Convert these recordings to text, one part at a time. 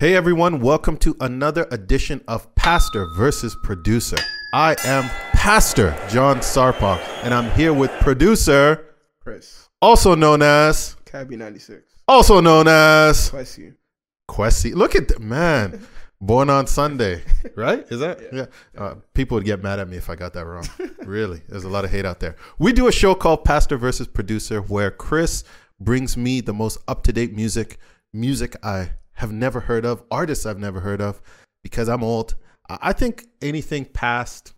Hey everyone, welcome to another edition of Pastor versus Producer. I am Pastor Jon Sarpong, and I'm here with producer, Chris. also known as, CABBIE 96. also known as Bless you. Kwesi. Look at the man, born on Sunday, right? Is that yeah? Uh, people would get mad at me if I got that wrong. really, there's a lot of hate out there. We do a show called Pastor versus Producer, where Chris brings me the most up to date music, music I have never heard of, artists I've never heard of, because I'm old. I think anything past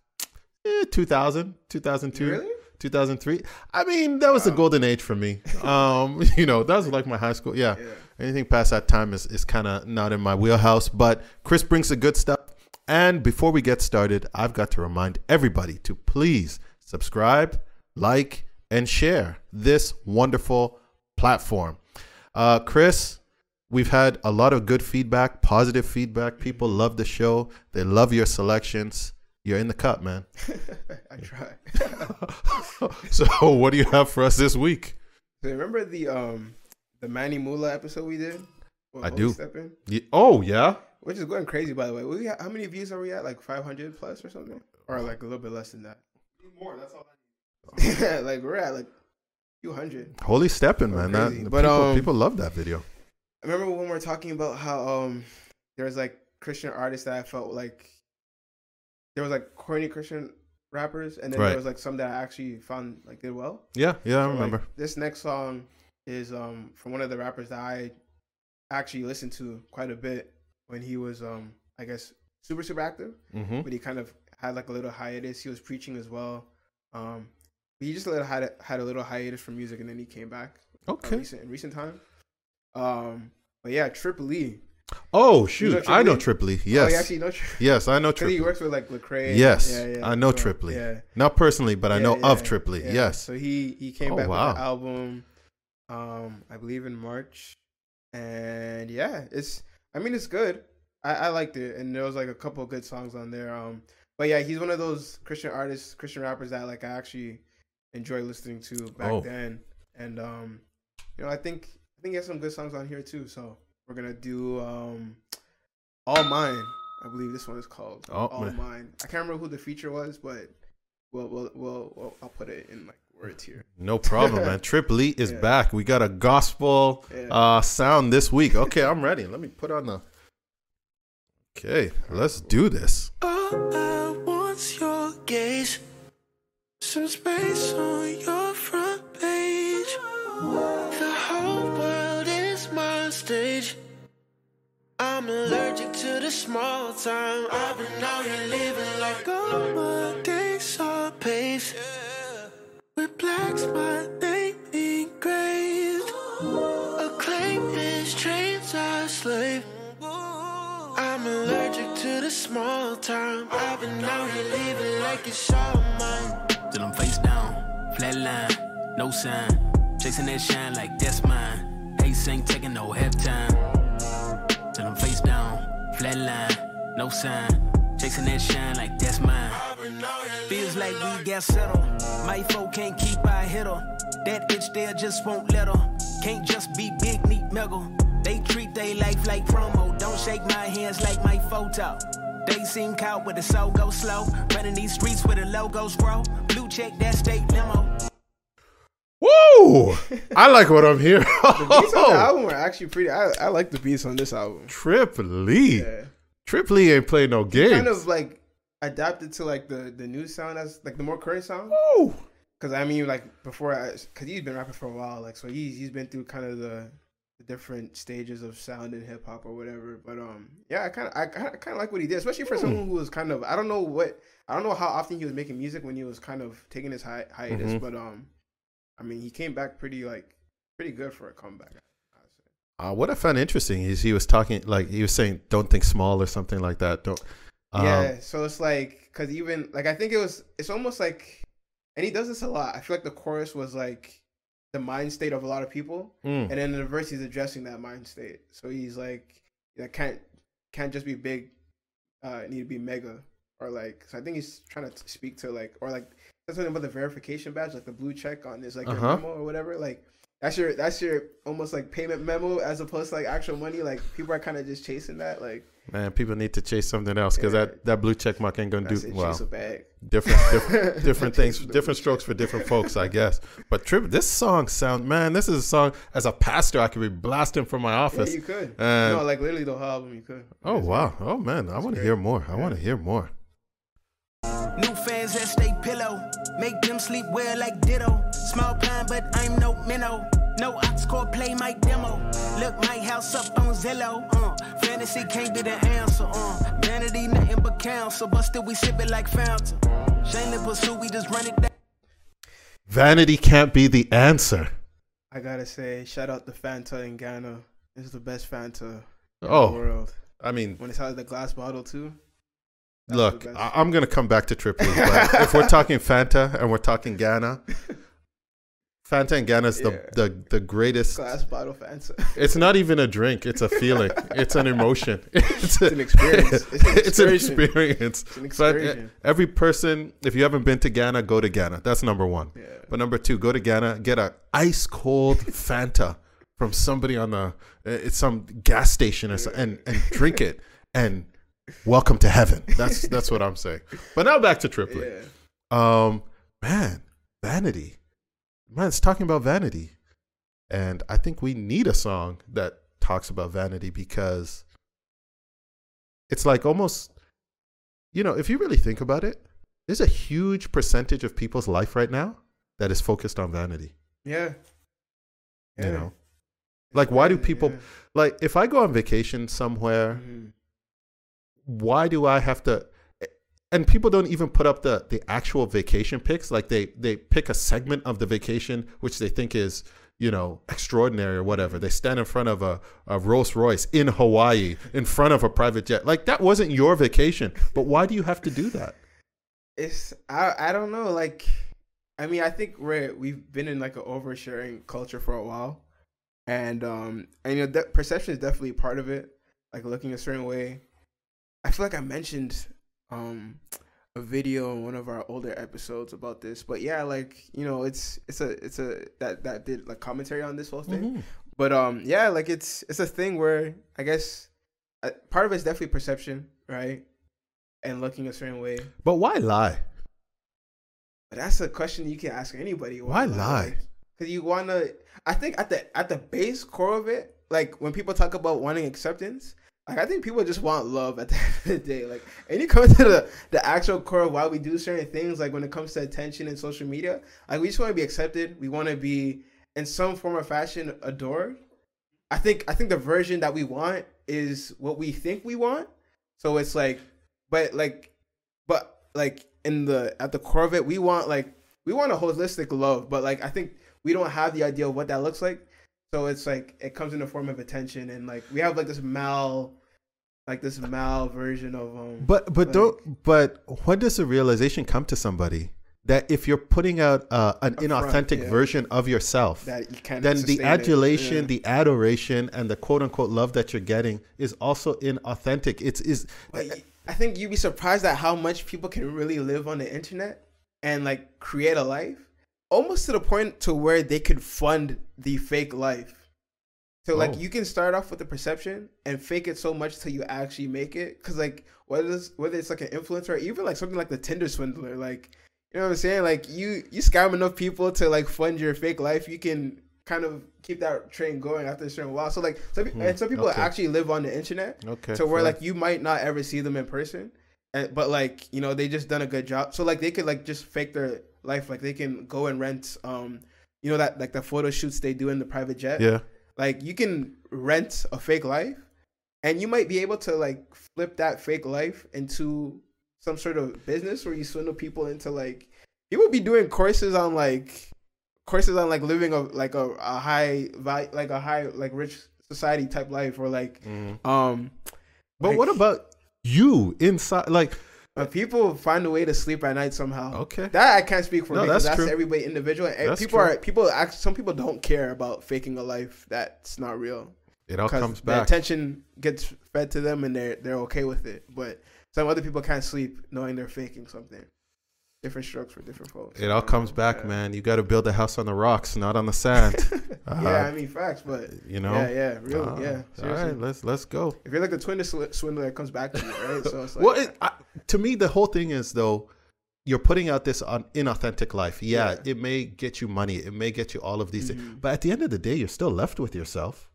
eh, 2000, 2002. Really? 2003. I mean, that was the golden age for me. Um, you know, that was like my high school. Yeah. Yeah. Anything past that time is, is kind of not in my wheelhouse, but Chris brings the good stuff. And before we get started, I've got to remind everybody to please subscribe, like, and share this wonderful platform. Uh, Chris, we've had a lot of good feedback, positive feedback. People love the show, they love your selections. You're in the cup, man. I try. so, what do you have for us this week? so remember the um the Manny Mula episode we did? With I do. Steppin'? Ye- Oh, yeah. Which is going crazy, by the way. We, how many views are we at? Like 500 plus or something? Or like a little bit less than that? More. That's all. Yeah, like we're at like a few hundred. Holy stepping, man. That, But, people, um, people love that video. I remember when we were talking about how um there was like Christian artists that I felt like there was like corny Christian rappers, and then Right. there was like some that I actually found like did well. Yeah, yeah, I So, like, remember. this next song is um from one of the rappers that I actually listened to quite a bit when he was um I guess super super active, hmm but he kind of had like a little hiatus. He was preaching as well. Um, he just a little had a, had a little hiatus from music, and then he came back uh, Okay. recent in recent time. Um, but yeah, Triple E. Oh, shoot. know I know Trip Lee? Tripoli. Oh, Yes. you actually know Triple yes, I know Because he works with like Lecrae. Yes, yeah, yeah. I know so, Trip Lee. Yeah, Not personally, but I know yeah, of Trip Lee. yeah. Yes. So he he came Oh, back wow. with the album, um, I believe in March, and yeah, it's. I mean, it's good. I, I liked it, and there was like a couple of good songs on there. Um, but yeah, he's one of those Christian artists, Christian rappers that like I actually enjoy listening to back Oh. then, and um, you know, I think I think he has some good songs on here too. So we're gonna do um, All Mine. I believe this one is called Oh, All man. Mine. I can't remember who the feature was, but we'll we'll we'll, we'll I'll put it in like words here. No problem, man. Trip Lee is Yeah. back. We got a gospel Yeah. uh, sound this week. Okay, I'm ready. Let me put on the. Okay, let's do this. All I want's your gaze. Some space on your front page. Stage. I'm allergic to the small time. I've been out here living like all my days are paved. With blacks, my name engraved. Acclaim is chains I slave. I'm allergic to the small time. I've been out here living like it's all mine. Till I'm face down, flatline, no sign. Chasing that shine like that's mine. Ace ain't taking no half time. Till I'm face down, flatline, no sign. Chasing that shine like that's mine. Feels like we got settled. My folk can't keep our hitter. That bitch there just won't let her. Can't just be big, neat, mega. They treat they life like promo. Don't shake my hands like my photo. They seem caught with the soul go slow. Running these streets where the logos grow. Blue check that state limo. I like what I'm hearing. The beats on the album are actually pretty. I, I like the beats on this album. Trip Lee. Yeah. Trip Lee ain't playing no games. Kind of like adapted to like the the new sound as like the more current sound. Woo! Because I mean, like before, I, because he's been rapping for a while, like so he's he's been through kind of the, the different stages of sound in hip hop or whatever. But um, yeah, I kind of I kind of like what he did, especially for someone who was kind of I don't know what I don't know how often he was making music when he was kind of taking his hi- hiatus, Mhm. but um, I mean he came back pretty like pretty good for a comeback. Uh, what I found interesting is he was talking like he was saying, "Don't think small" or something like that. Don't. Um, yeah, so it's like because even like I think it was it's almost like, and he does this a lot. I feel like the chorus was like the mind state of a lot of people, mm, and then in the verse he's addressing that mind state. So he's like, that can't can't just be big, uh, need to be mega or like. So I think he's trying to speak to like or like said something about the verification badge, like the blue check on this like Uh-huh. memo or whatever. Like That's your that's your almost like payment memo as opposed to like actual money. Like people are kind of just chasing that. Like Man, people need to chase something else because Yeah. that, that blue check mark ain't gonna that's do it, well. chase a bag. Different, different, different things, different strokes for different folks, I guess. But trip, this song sound man. This is a song as a pastor I could be blasting from my Yeah, office. you could. And- no, like literally the whole album, you could. oh wow, oh man, I want to hear more. I want to hear more. New fans that stay pillow. Make them sleep well like ditto. Small pine, but I'm no minnow. No ox core play my demo. Look my house up on Zillow. Uh, fantasy can't be the answer. Uh, vanity nothing but counsel. But still we sip it like fountain. Shameless pursuit, we just run it down. Vanity can't be the answer. I gotta say, shout out to Fanta in Ghana. This is the best Fanta in the Oh, world. I mean, When it's out of the glass bottle too. Look. I, I'm gonna come back to Trip Lee, but if we're talking Fanta and we're talking Ghana, Fanta and Ghana is the, Yeah. the the greatest. glass bottle Fanta. It's not even a drink; it's a feeling. it's an emotion. It's, an experience. It's an It's an experience. It's an uh, every person, if you haven't been to Ghana, go to Ghana. That's number one. Yeah. But number two, go to Ghana, get a ice cold Fanta from somebody on the uh, it's some gas station or so, and and drink it and welcome to heaven. That's that's what I'm saying. But now back to Trip Lee. Yeah. Um, man, vanity. Man, it's talking about vanity, and I think we need a song that talks about vanity because it's like almost, you know, if you really think about it, there's a huge percentage of people's life right now that is focused on vanity. Yeah. You know, like why do people yeah. like if I go on vacation somewhere? Mhm. Why do I have to? And people don't even put up the the actual vacation pics. Like they they pick a segment of the vacation which they think is you know extraordinary or whatever. They stand in front of a, a Rolls Royce in Hawaii in front of a private jet. Like that wasn't your vacation. But why do you have to do that? It's I I don't know. Like, I mean, I think we're we've been in like an oversharing culture for a while, and um, and you know, that perception is definitely part of it. Like looking a certain way. I feel like I mentioned um a video in one of our older episodes about this, but yeah, like you know, it's it's a it's a that that did like commentary on this whole thing. Mhm. But um, yeah, like it's it's a thing where I guess uh, part of it's definitely perception, right? And looking a certain way. But why lie? But that's a question you can ask anybody. Why lie? Because you wanna. I think at the at the base core of it, like when people talk about wanting acceptance, like I think people just want love at the end of the day. Like, and you come to the the actual core of why we do certain things, like when it comes to attention and social media, like we just want to be accepted. We want to be in some form or fashion adored. I think I think the version that we want is what we think we want. So it's like, but like, but like in the at the core of it, we want like we want a holistic love, but like I think we don't have the idea of what that looks like. So it's like it comes in the form of attention, and like we have like this mal, like this mal version of um. But but like, don't. But when does the realization come to somebody that if you're putting out uh, an front, inauthentic yeah. version of yourself, that you can't then the adulation, Yeah. the adoration, and the quote unquote love that you're getting is also inauthentic. It's is I think you'd be surprised at how much people can really live on the internet and like create a life, almost to the point to where they could fund the fake life. So like Oh. you can start off with the perception and fake it so much till you actually make it. Cause like whether it's, whether it's like an influencer, or even like something like the Tinder swindler, like you know what I'm saying? Like you you scam enough people to like fund your fake life, you can kind of keep that train going after a certain while. So like some, Hmm, and some people okay. actually live on the internet okay. to where fair. like you might not ever see them in person and, but like you know they just done a good job so like they could like just fake their life like they can go and rent um you know that like the photo shoots they do in the private jet yeah. like you can rent a fake life and you might be able to like flip that fake life into some sort of business where you swindle people into like you people be doing courses on like courses on like living a like a, a high like a high like rich society type life or like Mhm. um But like- what about you inside? Like But people find a way to sleep at night somehow. okay, That I can't speak for No, that's that's, everybody individual. That's people true. are people act, some people don't care about faking a life that's not real. it all comes the back. attention gets fed to them and they're they're okay with it. But some other people can't sleep knowing they're faking something. Different strokes for different folks. It all comes back, yeah. man. You got to build a house on the rocks, not on the sand. Uh, yeah, I mean facts, but you know. yeah, yeah, real, Uh, yeah. All Seriously. right, let's let's go. If you're like the twin sw- swindler, it comes back to you, right? So it's like, well, it, I, to me, the whole thing is though, you're putting out this on inauthentic life. Yeah, Yeah. it may get you money, it may get you all of these Mhm. things, but at the end of the day, you're still left with yourself,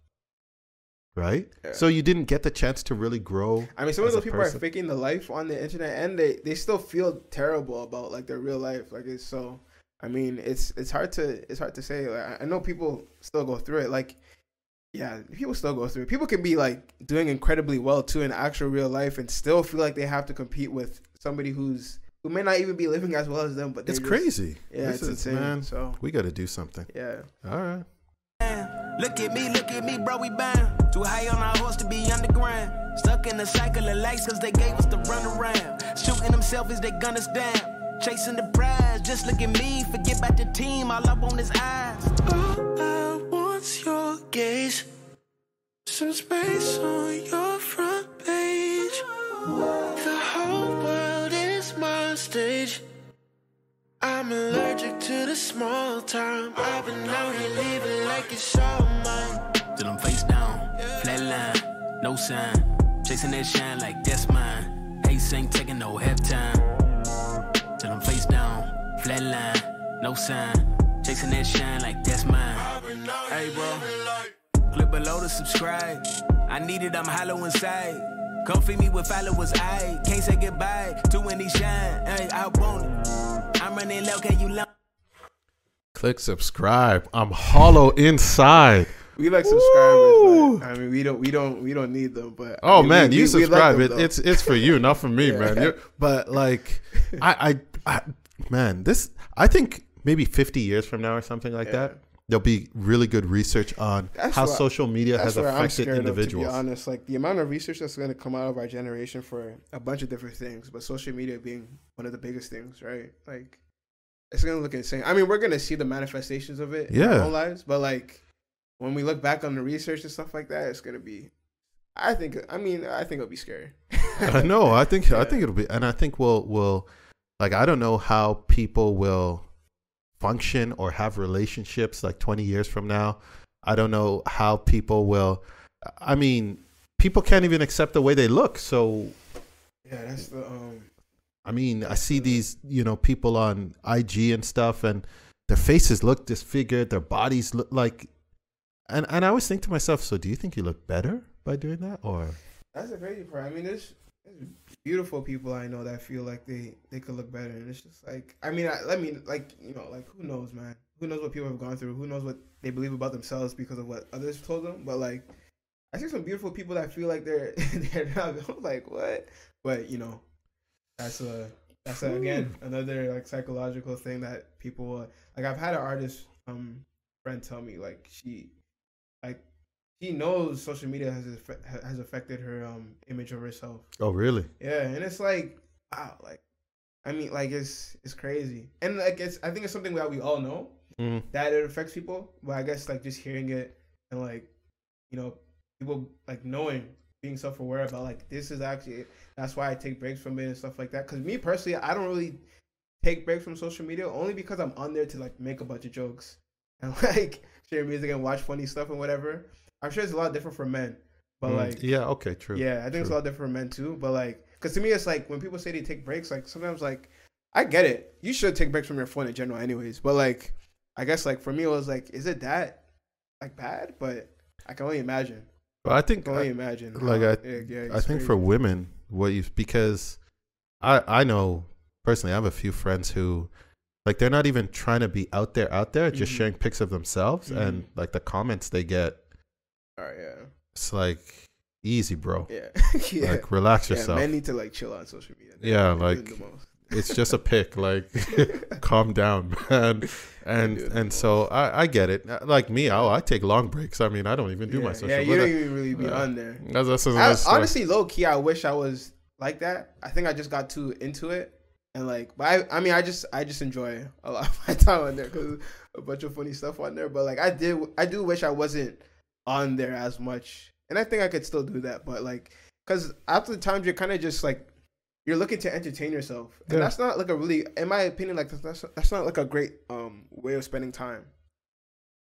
right? Yeah. So you didn't get the chance to really grow. I mean, some of those people person. are faking the life on the internet, and they they still feel terrible about like their real life. Like it's so. I mean, it's it's hard to it's hard to say. Like, I- know people still go through it. Like, yeah, people still go through it. People can be like doing incredibly well too in actual real life, and still feel like they have to compete with somebody who's who may not even be living as well as them. But It's just- crazy. Yeah, This it's is- insane. man. So We got to do something. yeah, All right. Look at me, look at me, bro, we bound. Too high on our horse to be underground. Stuck in a cycle of lights cause they gave us the run around. Shooting them selfies, they gun us down. Chasing the prize, just look at me, forget about the team, all I want is eyes. All I want's your gaze. Some space on your front page. The whole world is my stage. I'm to the small time. I've been out here living like it's all mine. Till I'm face down, flatline, no sign. Chasing that shine like that's mine. Ace ain't taking no half time. Till I'm face down, flatline, no sign. Chasing that shine like that's mine. Hey, bro. Click below to subscribe. I need it, I'm hollow inside. Come feed me with followers, I can't say goodbye to he shine. Hey, I want it. I'm running low, can you love? Click subscribe. I'm hollow inside. we like subscribers. But, I mean, we don't we don't we don't need them. But I Oh mean, man, we- you we- we like subscribe. them, it, it's it's for you, not for me, Yeah. man. You're, but like, I, I, I, man, this. I think maybe 50 years from now or something like Yeah. that, there'll be really good research on That's how what- social media has affected individuals. of, to be honest. Like the amount of research that's going to come out of our generation for a bunch of different things, but social media being one of the biggest things, right? Like it's going to look insane. I mean, we're going to see the manifestations of it in Yeah. our own lives, but like when we look back on the research and stuff like that, it's going to be. I think. I mean, I think it'll be scary. I know. I think I think it'll be, and I think we'll we'll like I don't know how people will function or have relationships like 20 years from now. I don't know how people will. I mean, people can't even accept the way they look. So Yeah, that's the um. I mean, I see these, you know, people on IG and stuff, and their faces look disfigured, their bodies look like, and and I always think to myself, so do you think you look better by doing that, or That's the crazy part. I mean, there's, there's beautiful people I know that feel like they they could look better, and it's just like, I mean, I, mean, like you know, like who knows, man? Who knows what people have gone through? Who knows what they believe about themselves because of what others told them? But like, I see some beautiful people that feel like they're they're not like what, but you know, that's a that's a, again another like psychological thing that people uh, like. I've had an artist um friend tell me like she like she knows social media has has affected her um image of herself. oh really? Yeah, and it's like wow, like I mean, like it's it's crazy, and like it's I think it's something that we all know Mm. that it affects people, but I guess like just hearing it and like you know people like knowing being self aware about like this is actually that's why I take breaks from it and stuff like that. Because me personally, I don't really take breaks from social media only because I'm on there to like make a bunch of jokes and like share music and watch funny stuff and whatever. I'm sure it's a lot different for men, but Mm. like yeah, okay, true. yeah, I think it's a lot different for men too. But like, because to me, it's like when people say they take breaks, like sometimes like I get it. You should take breaks from your phone in general, anyways. But like, I guess like for me, it was like, is it that like bad? But I can only imagine. But I think I, imagine. like, how- I- yeah, yeah, I think for women, what you because I I know personally, I have a few friends who like they're not even trying to be out there, out there, just Mhm. sharing pics of themselves, Mhm. and like the comments they get, All right, yeah, it's like easy, bro. yeah, yeah. Like relax yeah, yourself. men need to like chill on social media. Yeah, They're doing like, the most. It's just a pick. Like, calm down, man. And and so I, I get it. Uh, Like me, oh, I take long breaks. I mean, I don't even do yeah, my social. Media. Yeah, you don't I- even really be yeah. on there. that's, that's, I, that's, uh, honestly, low key, I wish I was like that. I think I just got too into it, and like, but I, I mean, I just, I just enjoy a lot of my time on there because a bunch of funny stuff on there. But like, I did, I do wish I wasn't on there as much, and I think I could still do that. But like, because after the times you're kind of just like, you're looking to entertain yourself, and Yeah. that's not like a really, in my opinion, like that's that's not like a great um way of spending time.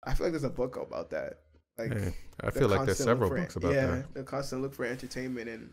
I feel like there's a book about that. Like Hey, I feel like there's several for- books about yeah, that. the constant look for entertainment and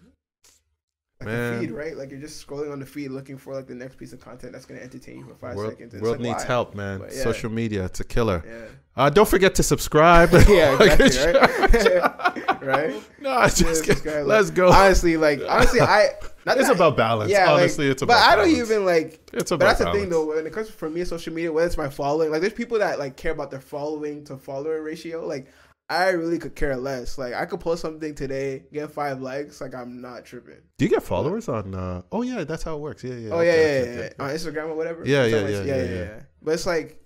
like Man. the feed, right? Like you're just scrolling on the feed looking for like the next piece of content that's gonna entertain you for five World, seconds. it's world like, needs why? help, man. Yeah. Social media, it's a killer. Yeah. Uh, don't forget to subscribe. yeah, exactly, right? right? no, just subscribe. let's go. Honestly, like honestly, I not it's that- about balance. yeah, like, Honestly, it's about balance, but I don't balance. even like It's about. But that's the thing though, when it comes for me, social media, whether it's my following, like there's people that like care about their following to follower ratio. Like I really could care less. Like I could post something today, get five likes, like I'm not tripping. Do you get followers on? Uh, oh yeah, that's how it works. Yeah, yeah. oh yeah, yeah, yeah, yeah. On Instagram or whatever. Yeah, yeah, yeah, yeah, yeah. But it's like,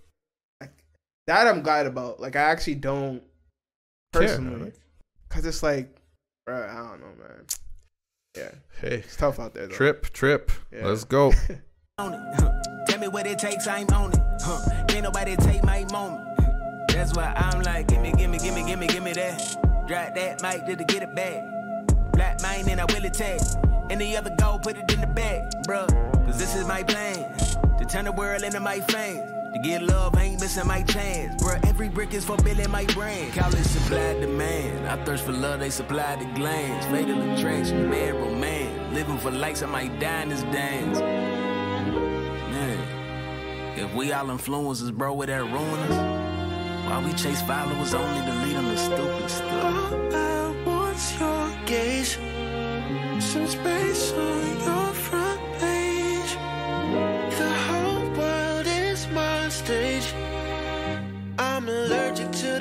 like that I'm glad about. Like I actually don't personally, cause it's like, bro, I don't know, man. Yeah, Hey, it's tough out there though. trip, trip. Yeah. Let's go. on it. Huh. Tell me what it takes, I'm on it. Huh. Can't nobody take my moment. That's why I'm like, gimme, gimme, gimme, gimme, gimme that. Drop that mic just to get it back. Black mine and I will attack. Any other go, put it in the bag, bruh. Cause this is my plan. To turn the world into my fans. Get love, ain't missing my chance. Bruh, every brick is for building my brand. It supply demand. I thirst for love, they supply the glands. Fatal attraction, mad romance. Living for likes, I might die in this dance. Man, if we all influencers, bro, would that ruin us? Why we chase followers only to lead them to stupid stuff? All I want's your gaze. Some space on your front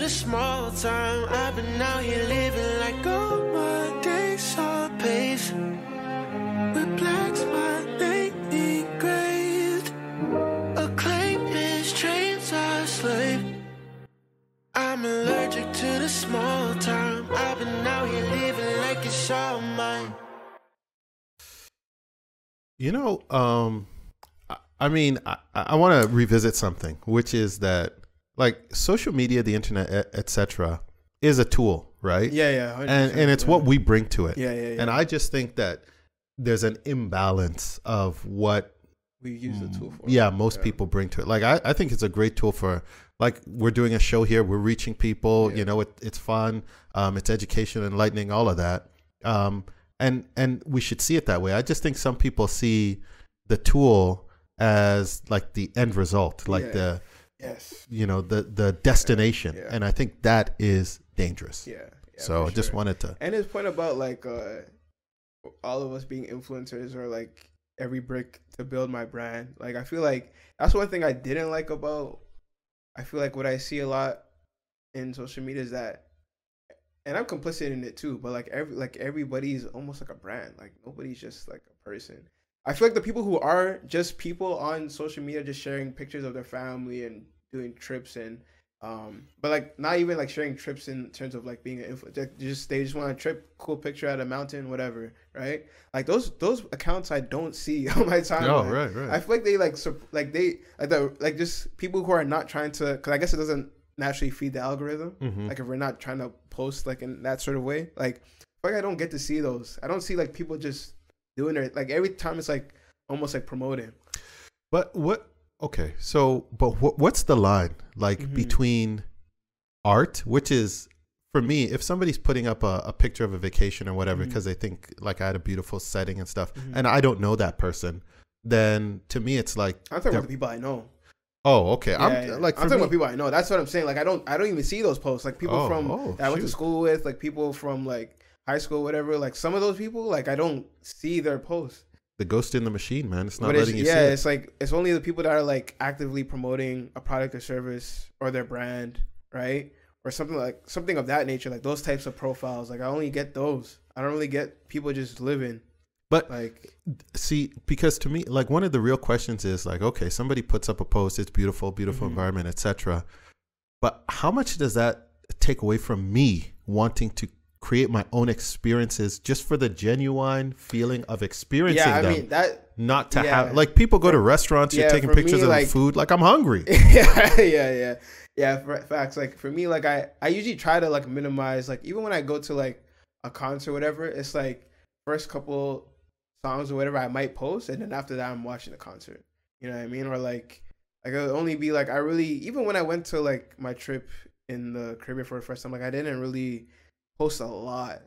the small time. I've been out here living like all my days are paved. With my name engraved. Is trains slave. I'm allergic to the small. I've been out here living like it's all mine. You know, um, I, I mean, I, I want to revisit something, which is that like social media, the internet, etc., is a tool, right? Yeah, yeah, and and it's yeah. what we bring to it. Yeah, yeah, yeah. And I just think that there's an imbalance of what we use the tool for. yeah most Yeah. people bring to it like I, I think it's a great tool for like we're doing a show here we're reaching people Yeah. you know it, it's fun um, it's education enlightening all of that um, and and we should see it that way i just think some people see the tool as like the end result like Yeah. the Yes. you know the the destination Yeah. and i think that is dangerous Yeah. yeah so i just wanted to And his point about like uh all of us being influencers or like every brick to build my brand. Like I feel like that's one thing I didn't like about I feel like what I see a lot in social media is that and I'm complicit in it too, but like every like everybody's almost like a brand. Like nobody's just like a person. I feel like the people who are just people on social media just sharing pictures of their family and doing trips and um but like not even like sharing trips in terms of like being an influencer just they just want a trip cool picture at a mountain whatever right? Like those those accounts i don't see on my timeline. Oh right right. I feel like they like sup- like they like the like just people who are not trying to because i guess it doesn't naturally feed the algorithm. Mhm. like if we're not trying to post like in that sort of way like like i don't get to see those. I don't see like people just doing it like every time it's like almost like promoting But what? Okay, so but what, what's the line like Mhm. between art, which is for me, if somebody's putting up a, a picture of a vacation or whatever because they think like I had a beautiful setting and stuff, Mhm. and I don't know that person, then to me it's like, i'm talking about the people i know oh, okay, Yeah, I'm yeah. like I'm talking me, about people I know. That's what I'm saying. Like I don't I don't even see those posts. Like people Oh, from oh, that I went to school with, like people from like high school, whatever. Like some of those people, like I don't see their posts. the ghost in the machine, man. It's not but it's, letting you yeah, see it. Yeah, it's like it's only the people that are like actively promoting a product or service or their brand, right? Or something like something of that nature, like those types of profiles. Like I only get those. I don't really get people just living. But Like see because to me like one of the real questions is like okay somebody puts up a post it's beautiful beautiful Mhm. environment etc but how much does that take away from me wanting to create my own experiences just for the genuine feeling of experiencing yeah, I them mean that not to yeah. have like people go to restaurants you're yeah, taking for pictures me, of like- the food like i'm hungry yeah, yeah, yeah, yeah. For, facts. Like for me, like I, I usually try to like minimize. Like even when I go to like a concert, or whatever, it's like first couple songs or whatever I might post, and then after that I'm watching the concert. You know what I mean? Or like, like it'll only be like I really even when I went to like my trip in the Caribbean for the first time, like I didn't really post a lot,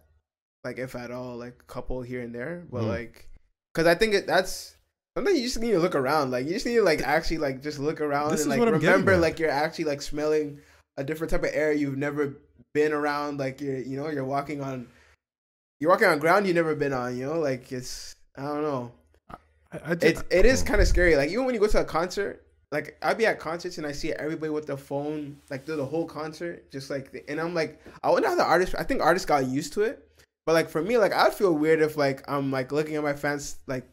like if at all, like a couple here and there, but Mm. like, cause I think it, that's something you just need to look around. Like you just need to like actually like just look around This and like what I'm getting remember like you're actually like smelling a different type of air you've never been around. Like you're you know you're walking on you're walking on ground you've never been on. You know like it's I don't know. I, I just, It's it is kind of scary. Like even when you go to a concert, like I'd be at concerts and I see everybody with their phone like through the whole concert, just like and I'm like, I wonder how the artist. I think artists got used to it, but like for me, like I'd feel weird if like I'm like looking at my fans like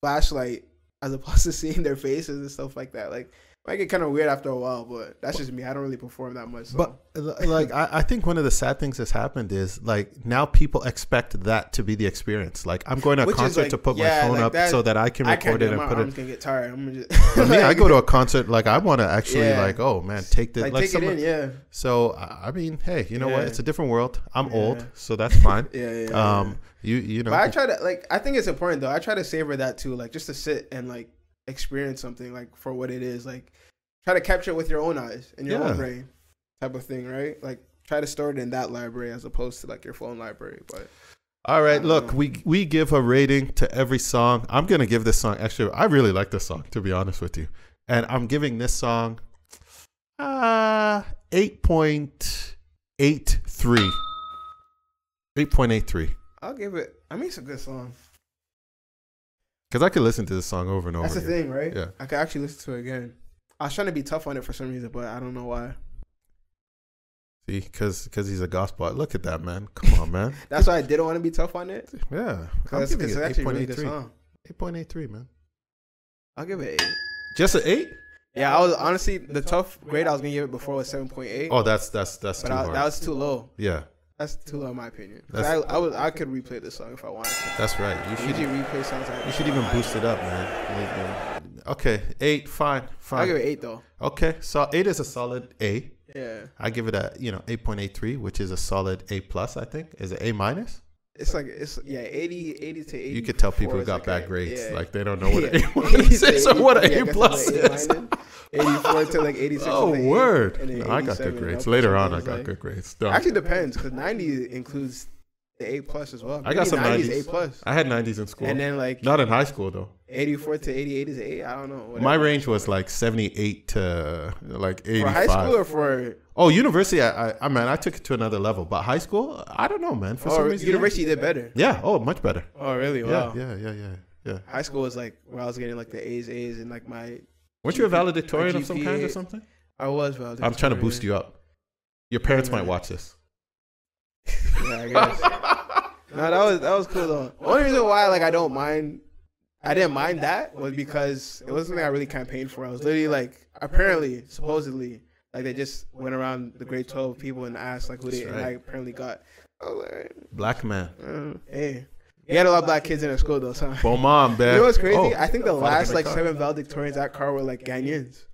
flashlight as opposed to seeing their faces and stuff like that. Like might get kind of weird after a while, but that's just me. I don't really perform that much. So. But like I, I think one of the sad things that's happened is like now people expect that to be the experience. Like I'm going to a Which concert like, to put yeah, my phone like up that- so that I can I record do it and My put arms it. gonna get tired. I'm just. For me, I go to a concert like I want to actually Yeah. like oh man take this like, like, take some- it in, yeah. So I I mean hey you know what it's a different world. I'm Yeah. old so that's fine. Yeah, yeah. yeah. um you you know But I try to like. I think it's important though. I try to savor that too, like just to sit and like experience something like for what it is. Like try to capture it with your own eyes and your Yeah. own brain, type of thing, right? Like try to store it in that library as opposed to like your phone library. But All right, look, know. we we give a rating to every song. I'm gonna give this song. Actually, I really like this song to be honest with you, and I'm giving this song uh eight point eight three. Eight point eight three. I'll give it. I mean, it's a good song. Because I could listen to this song over and over. That's the again. thing, right? Yeah. I could actually listen to it again. I was trying to be tough on it for some reason, but I don't know why. See, because he's a gospel. Look at that man. Come on, man. That's why I didn't want to be tough on it. Yeah, Because it's it actually 8. really 8 good song. Eight point eight three, man. I'll give it eight. Just an eight? Yeah, I was honestly the tough grade I was gonna give it before was seven point eight. Oh, that's that's that's but too I, hard. that was too low. yeah, That's too low in my opinion. I, I would I could replay this song if I wanted to. that's right. You should usually replay songs. I You should even boost it up, man. Um, okay, eight, fine, fine. I'll give it eight though. Okay, so eight is a solid A. Yeah, I give it a you know eight point eight three, which is a solid A plus. I think is it A minus? It's like it's yeah 80, 80 to eighty. You could tell people who got bad grades, yeah. like they don't know what an A minus 80 is or what an 80, A yeah, plus like is. Eighty-four to like eighty-six. Oh is an A, word! No, I got good grades. Later on. I got like- good grades. Don't. Actually, depends because ninety includes the A plus as well. I got some 90 is 90s. A plus, I had nineties in school, and then like not in high school though. eighty-four to eighty-eight is A. I don't know. whatever. My range was like seventy eight to like eighty for high school or for Oh, university, I, I, I man, I took it to another level. But high school, I don't know, man. For oh, some reason, Oh, university did better. Yeah. Oh, much better. Oh really? Yeah, Wow. yeah, yeah, yeah, yeah. High school was like where I was getting like the A's, A's, and like my Weren't you a valedictorian of some kind or something? I was valedictorian. I'm trying to boost you up. Your parents might watch this. Yeah, I guess. No, that was that was cool though. The Only reason why like I don't mind, I didn't mind that was because it wasn't something I really campaigned for. I was literally like, apparently, supposedly, like they just went around the grade twelve people and asked like who they That's and I apparently got. Like, Black man. uh, hey, we had a lot of black kids in our school though. So. Bon mom, man. You know what's crazy? Oh, I think the last like seven valedictorians at Car were like Ghanaians,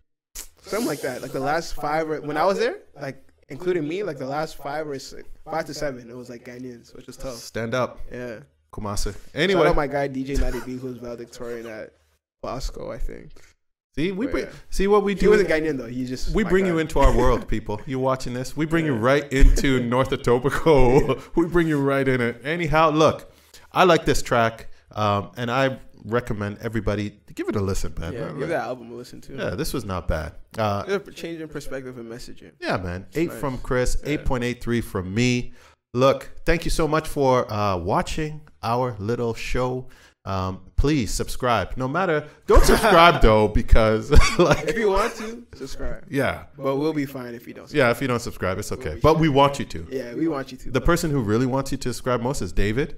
something like that. Like the last five, or, when I was there, like including me, like the last five or six, five to seven, it was like Ghanaians, which is tough. Stand up, Yeah. Kumasi. Shout Anyway, out my guy DJ Natty B, who was valedictorian at Bosco, I think. see, we But bring, yeah. see what we do. He wasn't Ghanaian though. He just we bring you into our world, people. You're watching this? We bring you right into North Etobicoke. we bring you right in it. Anyhow, look, I like this track, um, and I recommend everybody to give it a listen, man. Yeah, give that album a listen to. Yeah, this was not bad. Uh, Just a change in perspective and messaging. Yeah, man. Eight nice. from Chris, Yeah. 8.83 from me. Look, thank you so much for uh, watching our little show. Um, please subscribe. No matter, don't subscribe though, because like, If you want to, subscribe. yeah, But we'll be fine if you don't. yeah. If you don't subscribe, it's okay. But we want you to. Yeah, we want you to. The person who really wants you to subscribe most is David,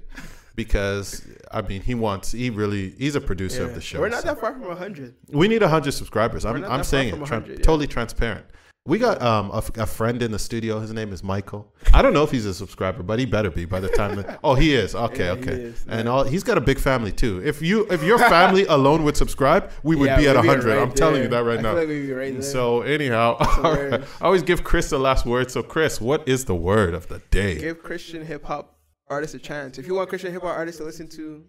because I mean, he wants. He really. He's a producer of the show. We're not so- that far from hundred. we need 100 subscribers. We're I'm, I'm saying it. 100, yeah. Totally transparent. We got um, a, f- a friend in the studio. His name is Michael. I don't know if he's a subscriber, but he better be by the time. That, oh, he is. Okay, Yeah, he okay. is, And all he's got a big family too. If you if your family alone would subscribe, we would be at 100. right I'm telling you that right I now. Like right there. so anyhow. I always give Chris the last word. So Chris, what is the word of the day? give Christian hip hop artists a chance. If you want Christian hip hop artists to listen to,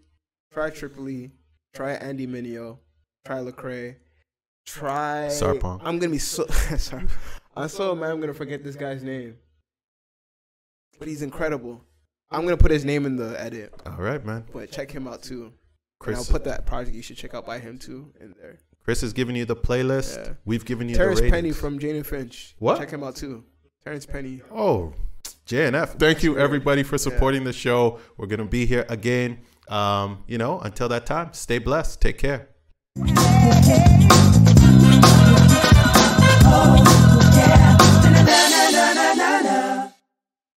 try Trip Lee, try Andy Mineo, try Lecrae, try Sarpong. I'm gonna be so sorry. I'm so mad. I'm gonna forget this guy's name, but he's incredible. I'm gonna put his name in the edit, All right, man. but check him out too. And Chris, I'll put that project you should check out by him too in there. Chris is giving you the playlist. Yeah. We've given you Terrence the ratings. Penny from Jane and Finch. What? Check him out too. Terrence Penny. Oh, JNF. Thank you everybody for supporting yeah. the show. We're gonna be here again. Um, you know, until that time, stay blessed. Take care. Oh.